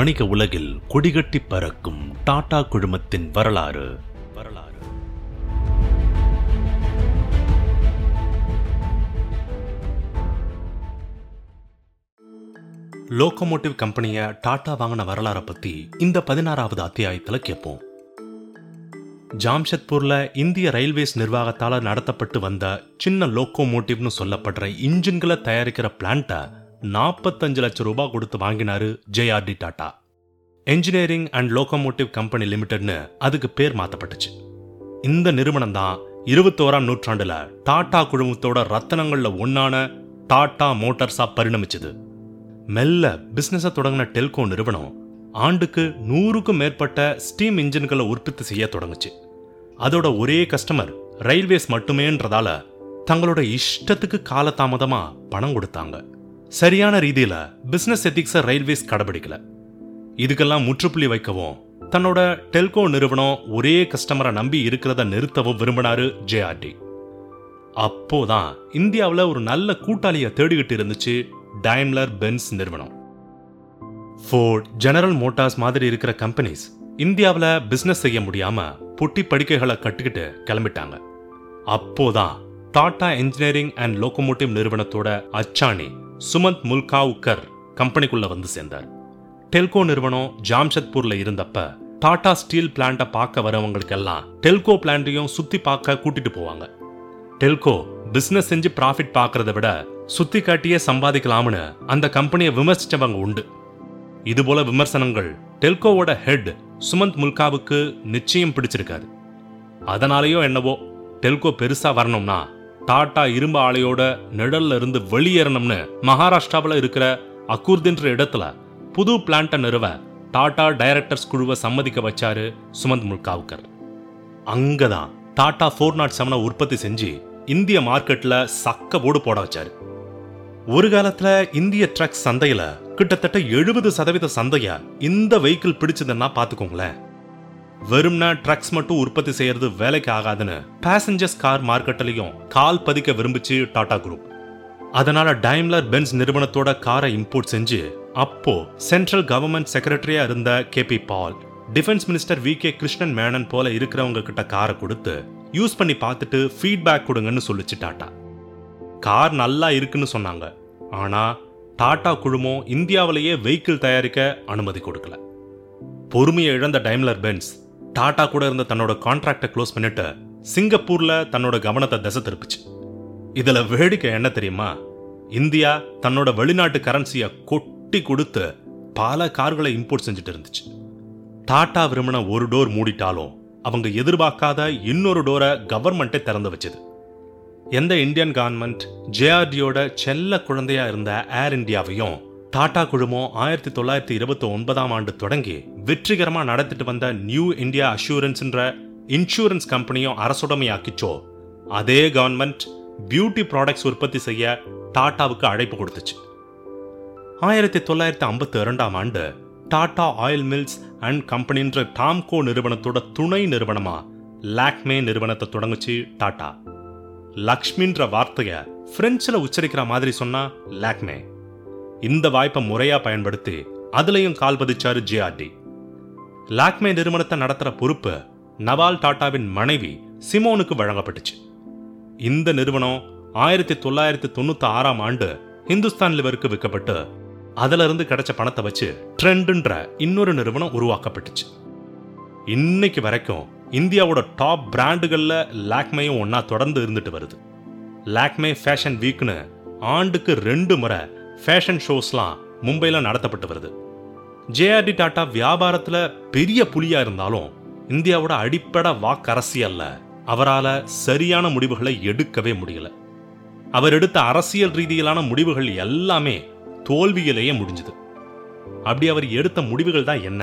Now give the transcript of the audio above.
வணிக உலகில் கொடிகட்டி பறக்கும் டாடா குழுமத்தின் வரலாறு. வரலாறு லோக்கோமோட்டிவ் கம்பெனியை டாடா வாங்கின வரலாறை பத்தி இந்த பதினாறாவது அத்தியாயத்தில் கேட்போம் ஜாம்ஷத்பூரில் இந்திய ரயில்வேஸ் நிர்வாகத்தால் நடத்தப்பட்டு வந்த சின்ன லோக்கோமோட்டிவ்னு சொல்லப்படுற இன்ஜின்களை தயாரிக்கிற பிளான்ட்டை நாற்பத்தஞ்சு லட்சம் ரூபாய் கொடுத்து வாங்கினாரு JRD Tata. Engineering and locomotive company லிமிடெட்னு அதுக்கு பேர் மாத்தப்பட்டுச்சு. இந்த நிறுவனம் தான் இருபத்தோராம் நூற்றாண்டுல டாடா குழுமத்தோட ரத்தனங்கள்ல ஒன்னான டாடா மோட்டார்ஸா பரிணமிச்சது. மெல்ல பிசினஸை தொடங்கின டெல்கோ நிறுவனம் ஆண்டுக்கு நூறுக்கும் மேற்பட்ட ஸ்டீம் இன்ஜின்களை உற்பத்தி செய்ய தொடங்குச்சு. அதோட ஒரே கஸ்டமர் ரயில்வேஸ் மட்டுமேன்றதால தங்களோட இஷ்டத்துக்கு காலதாமதமா பணம் கொடுத்தாங்க. சரியான ரீதியில பிசினஸ் எத்திக்ஸை ரயில்வேஸ் கடைபிடிக்கல. இதுக்கெல்லாம் முற்றுப்புள்ளி வைக்கவும் தன்னோட டெல்கோ நிறுவனம் ஒரே கஸ்டமரை நம்பி இருக்கிறத நிறுத்தவும் விரும்பினாரு ஜேஆர்டி அப்போதான் இந்தியாவில் ஒரு நல்ல கூட்டாளியை தேடிக்கிட்டு இருந்துச்சு டைம்லர் பென்ஸ் நிறுவனம். ஃபோர்ட் ஜெனரல் மோட்டார்ஸ் மாதிரி இருக்கிற கம்பெனிஸ் இந்தியாவில் பிசினஸ் செய்ய முடியாம பொட்டி படுக்கைகளை கட்டுக்கிட்டு கிளம்பிட்டாங்க. அப்போதான் டாடா இன்ஜினியரிங் அண்ட் லோக்கோமோட்டிவ் நிறுவனத்தோட அச்சாணி சுமந்த் முல்காவுக்கர் கம்பெனிக்குள்ள வந்து சேர்ந்தார். டெல்கோ நிறுவனம் ஜாம்ஷத்பூர்ல இருந்தப்ப டாடா ஸ்டீல் பிளான்ட்டை பார்க்க வரவங்களுக்கெல்லாம் டெல்கோ பிளான்ட்டையும் சுத்தி பார்க்க கூட்டிட்டு போவாங்க. டெல்கோ பிசினஸ் செஞ்சு ப்ராஃபிட் பார்க்கறத விட சுத்தி காட்டியே சம்பாதிக்கலாம்னு அந்த கம்பெனியை விமர்சிச்சவங்க உண்டு. இதுபோல விமர்சனங்கள் டெல்கோவோட ஹெட் சுமந்த் முல்காவுக்கு நிச்சயம் பிடிச்சிருக்காது. அதனாலேயோ என்னவோ டெல்கோ பெருசா வரணும்னா டாடா இரும்பு ஆலையோட நிழல்ல இருந்து வெளியேறணும்னு மகாராஷ்டிராவில் இருக்கிற அக்கூர்தின்ற இடத்துல புது பிளான்ட்டை நிறுவ டாடா டைரக்டர்ஸ் குழுவை சம்மதிக்க வச்சாரு சுமந்த் முல்காவுக்கர் அங்கதான் டாடா ஃபோர் நாட் செவனை உற்பத்தி செஞ்சு இந்திய மார்க்கெட்ல சக்க போடு போட வச்சாரு. ஒரு காலத்துல இந்திய ட்ரக் சந்தையில கிட்டத்தட்ட எழுபது சதவீத சந்தையை இந்த வெஹிக்கிள் பிடிச்சதுன்னா பார்த்துக்கோங்களேன் வெறும்னா ட்ரக்ஸ் மட்டும் உற்பத்தி செய்யறது வேலைக்கு ஆகாதுன்னு பேசஞ்சர்ஸ் கார் மார்க்கெட்லயும் கால் பதிக்க விரும்பிச்சு டாடா குரூப் அதனால டைம்லர் பென்ஸ் நிறுவனத்தோட காரை இம்போர்ட் செஞ்சு அப்போ சென்ட்ரல் கவர்மெண்ட் செக்ரட்டரியா இருந்த K P Pal defence minister V K Krishnan Menon போல இருக்கிறவங்க கிட்ட காரை கொடுத்து யூஸ் பண்ணி பார்த்துட்டு ஃபீட்பேக் கொடுங்கன்னு சொல்லிச்சு டாட்டா கார் நல்லா இருக்குன்னு சொன்னாங்க. ஆனா டாடா குழுமம் இந்தியாவிலேயே வெஹிக்கிள் தயாரிக்க அனுமதி கொடுக்கல. பொறுமையை இழந்த டைம்லர் பென்ஸ் டாடா கூட இருந்த தன்னோட கான்ட்ராக்டை க்ளோஸ் பண்ணிட்டு சிங்கப்பூர்ல தன்னோட கவனத்தை திசை திருப்பிச்சு. இதுல வேடிக்கை என்ன தெரியுமா? இந்தியா தன்னோட வெளிநாட்டு கரன்சியை கொட்டி கொடுத்து பல கார்களை இம்போர்ட் செஞ்சுட்டு இருந்துச்சு. டாடா விரும்பின ஒரு டோர் மூடிட்டாலும் அவங்க எதிர்பார்க்காத இன்னொரு டோரை கவர்மெண்ட்டே திறந்து வச்சது. எந்த இந்தியன் கவர்மெண்ட் ஜேஆர்டியோட செல்ல குழந்தையா இருந்த ஏர் இந்தியாவையும் டாடா குழுமம் ஆயிரத்தி தொள்ளாயிரத்தி இருபத்தி ஒன்பதாம் ஆண்டு தொடங்கி வெற்றிகரமா நடத்திட்டு வந்த நியூ இந்தியா அஷூரன்ஸ்ன்ற இன்சூரன்ஸ் கம்பெனியும் அரசுடைமையாக்கிச்சோ. அதே கவர்மெண்ட் பியூட்டி ப்ராடக்ட்ஸ் உற்பத்தி செய்ய டாட்டாவுக்கு அழைப்பு கொடுத்துச்சு. ஆயிரத்தி தொள்ளாயிரத்தி ஐம்பத்தி இரண்டாம் ஆண்டு டாடா ஆயில் மில்ஸ் அண்ட் கம்பெனின்ற டாம்கோ நிறுவனத்தோட துணை நிறுவனமா லாக்மே நிறுவனத்தை தொடங்குச்சு டாடா லக்ஷ்மின்ற வார்த்தைய பிரெஞ்சில் உச்சரிக்கிற மாதிரி சொன்னா லாக்மே. இந்த வாய்ப்பை முறையா பயன்படுத்தி அதுலயும் கால் பதிச்சாரு ஜிஆர்டி லாக்மே நிறுவனத்தை நடத்துற பொறுப்பு நவால் டாட்டாவின் மனைவி சிமோனுக்கு வழங்கப்பட்டுச்சு. இந்த நிறுவனம் ஆயிரத்தி தொள்ளாயிரத்தி தொண்ணூத்தி ஆறாம் ஆண்டு ஹிந்துஸ்தான் லிவருக்கு விற்கப்பட்டு அதுல இருந்து கிடைச்ச பணத்தை வச்சு ட்ரெண்டுன்ற இன்னொரு நிறுவனம் உருவாக்கப்பட்டுச்சு. இன்னைக்கு வரைக்கும் இந்தியாவோட டாப் பிராண்டுகள்ல லாக்மேயும் ஒன்னா தொடர்ந்து இருந்துட்டு வருது. லாக்மே ஃபேஷன் வீக்னு ஆண்டுக்கு ரெண்டு முறை ஃபேஷன் ஷோஸ்லாம் மும்பைல நடத்தப்பட்டு வருது. ஜேஆர்டி டாட்டா வியாபாரத்தில் பெரிய புலியாக இருந்தாலும் இந்தியாவோட அடிப்படை வாக்கரசியல்ல அவரால் சரியான முடிவுகளை எடுக்கவே முடியல. அவர் எடுத்த அரசியல் ரீதியிலான முடிவுகள் எல்லாமே தோல்வியிலேயே முடிஞ்சுது. அப்படி அவர் எடுத்த முடிவுகள் தான் என்ன?